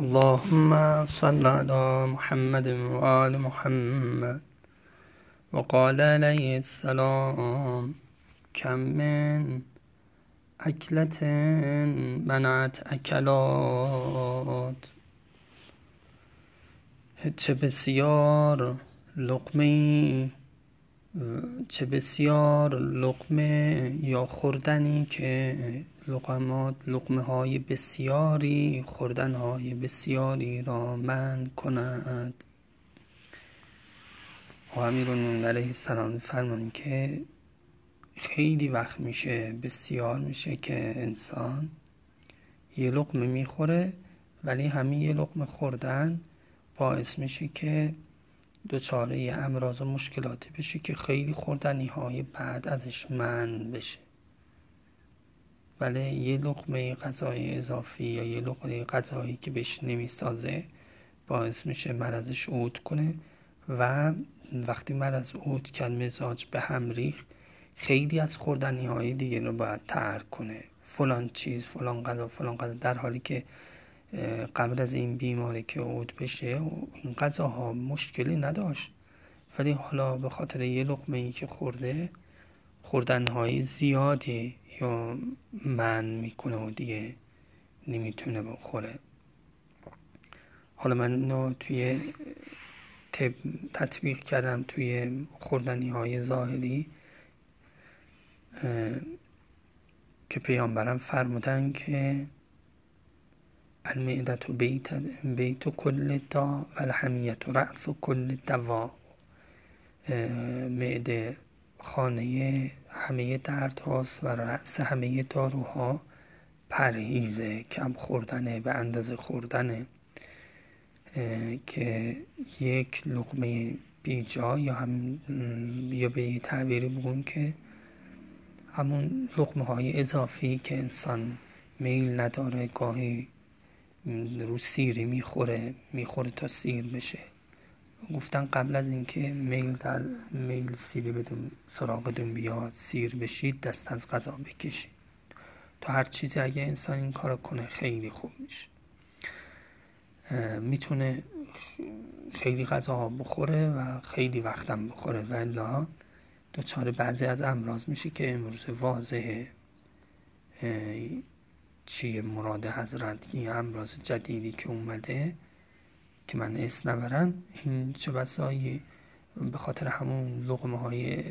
اللهم صل على محمد وآل محمد وقال عليه السلام كم من اکلت منعت اکلات چه بسیار لقمه چه بسیار لقمه یا خوردنی که لقمات لقمه های بسیاری خوردن های بسیاری را من کند و امیرالمومنین علیه السلام فرمان که خیلی وقت میشه بسیار میشه که انسان یه لقمه می‌خوره ولی همین یه لقمه خوردن باعث میشه که دچاره امراض و مشکلاتی بشه که خیلی خوردنی های بعد ازش من بشه. ولی یه لقمه غذای اضافی یا یه لقمه غذایی که بهش نمی‌سازه باعث میشه مرضش عود کنه و وقتی مرض عود کرد مزاج به هم ریخ خیلی از خوردنی های دیگه رو باید ترک کنه. فلان چیز فلان غذا فلان غذا. در حالی که قبل از این بیماری که عود بشه این غذاها مشکلی نداشت. ولی حالا به خاطر یه لقمه ای که خورده خوردن های زیادی یا من می‌کنه و دیگه نمی‌تونه بخوره. حالا من اینو توی تطبیق کردم توی خوردنی های ظاهری که پیامبرم فرمودن که المعدت بیت, بیت کل دا و الحمیت رأس کل دوا معده خانه همه درد هاست و رأس همه داروها پرهیزه کم خوردنه به اندازه خوردنه که یک لقمه بیجا یا هم یا به یه تعبیری بگون که همون لقمه های اضافی که انسان میل نداره گاهی رو سیری می‌خوره می‌خوره تا سیر بشه. گفتن قبل از اینکه میل در میل سیری بدون سراغتون بیاد سیر بشید دست از غذا بکشید. تا هر چیزی اگه انسان این کار کنه خیلی خوب میشه. می‌تونه خیلی غذاها بخوره و خیلی وقتم بخوره. و الا دچار بعضی از امراض میشه که امروز واضحه. چیه مراد حضرت؟ یه امراض جدیدی که اومده. که من اس نبرم این چه بسایی به خاطر همون لغمه های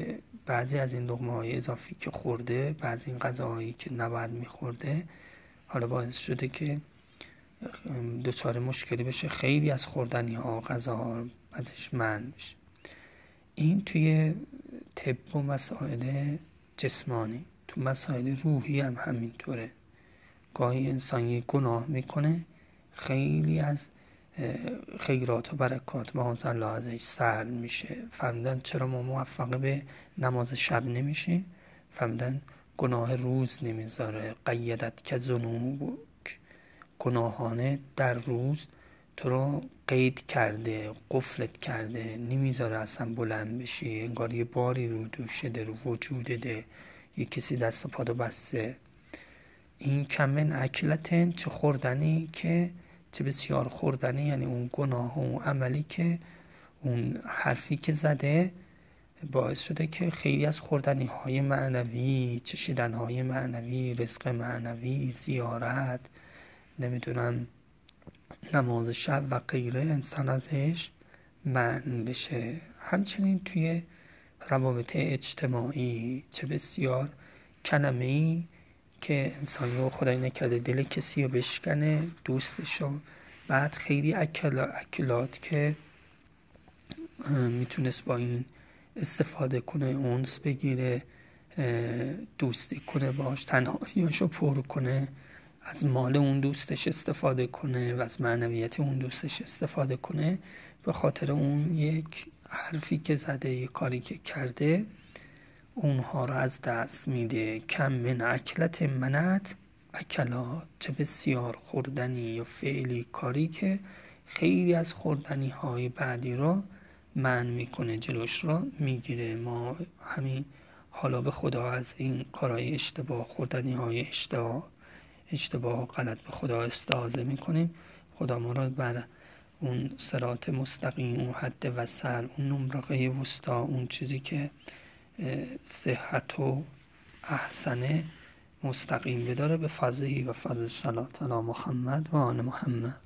بعضی از این لغمه های اضافی که خورده بعضی این غذاهایی که نباید میخورده حالا باعث شده که دچار مشکلی بشه خیلی از خوردنی ها غذاها ازش من این توی طب و مسائل جسمانی تو مسائل روحی هم همینطوره. گاهی انسان یک گناه می‌کنه خیلی از خیرات و برکات معاذ الله ازش سر میشه. فهمیدن چرا ما موفق به نماز شب نمیشیم؟ فهمیدن گناه روز نمی‌ذاره. قیدت که زنوب گناهانه در روز تو رو قید کرده قفلت کرده. نمی‌ذاره اصلا بلند بشی. انگار یه باری رو دوشه رو وجودده یه کسی دست و پادو بسته. این کمن اکلتن چه خوردنی که چه بسیار خوردنی یعنی اون گناه و عملی که اون حرفی که زده باعث شده که خیلی از خوردنی های معنوی چشیدن های معنوی رزق معنوی زیارت نمی‌دونم نماز شب و غیره انسان ازش من بشه. همچنین توی روابط اجتماعی چه بسیار کلمه ای که انسان رو خدای نکرده دل کسی رو بشکنه دوستشو بعد خیلی اکلات که می‌تونست با این استفاده کنه اونس بگیره دوستی کنه باش تنهاییاشو پر کنه از مال اون دوستش استفاده کنه و از معنویت اون دوستش استفاده کنه. به خاطر اون یک حرفی که زده یک کاری که کرده اونها رو از دست میده. کم من اکلت منت. اکلات چه بسیار خوردنی یا فعلی کاری که خیلی از خوردنی های بعدی رو من می‌کنه جلوش را می‌گیره. ما همین حالا به خدا از این کارهای اشتباه خوردنی های اشتباه اشتباه و غلط به خدا استعاذه می‌کنیم. خدا ما را بر اون سرات مستقیم اون حد وسل اون نمرقه وسطا اون چیزی که صحت و احسنه مستقیم بداره به فضلی و فضل صلات علی محمد و آن محمد.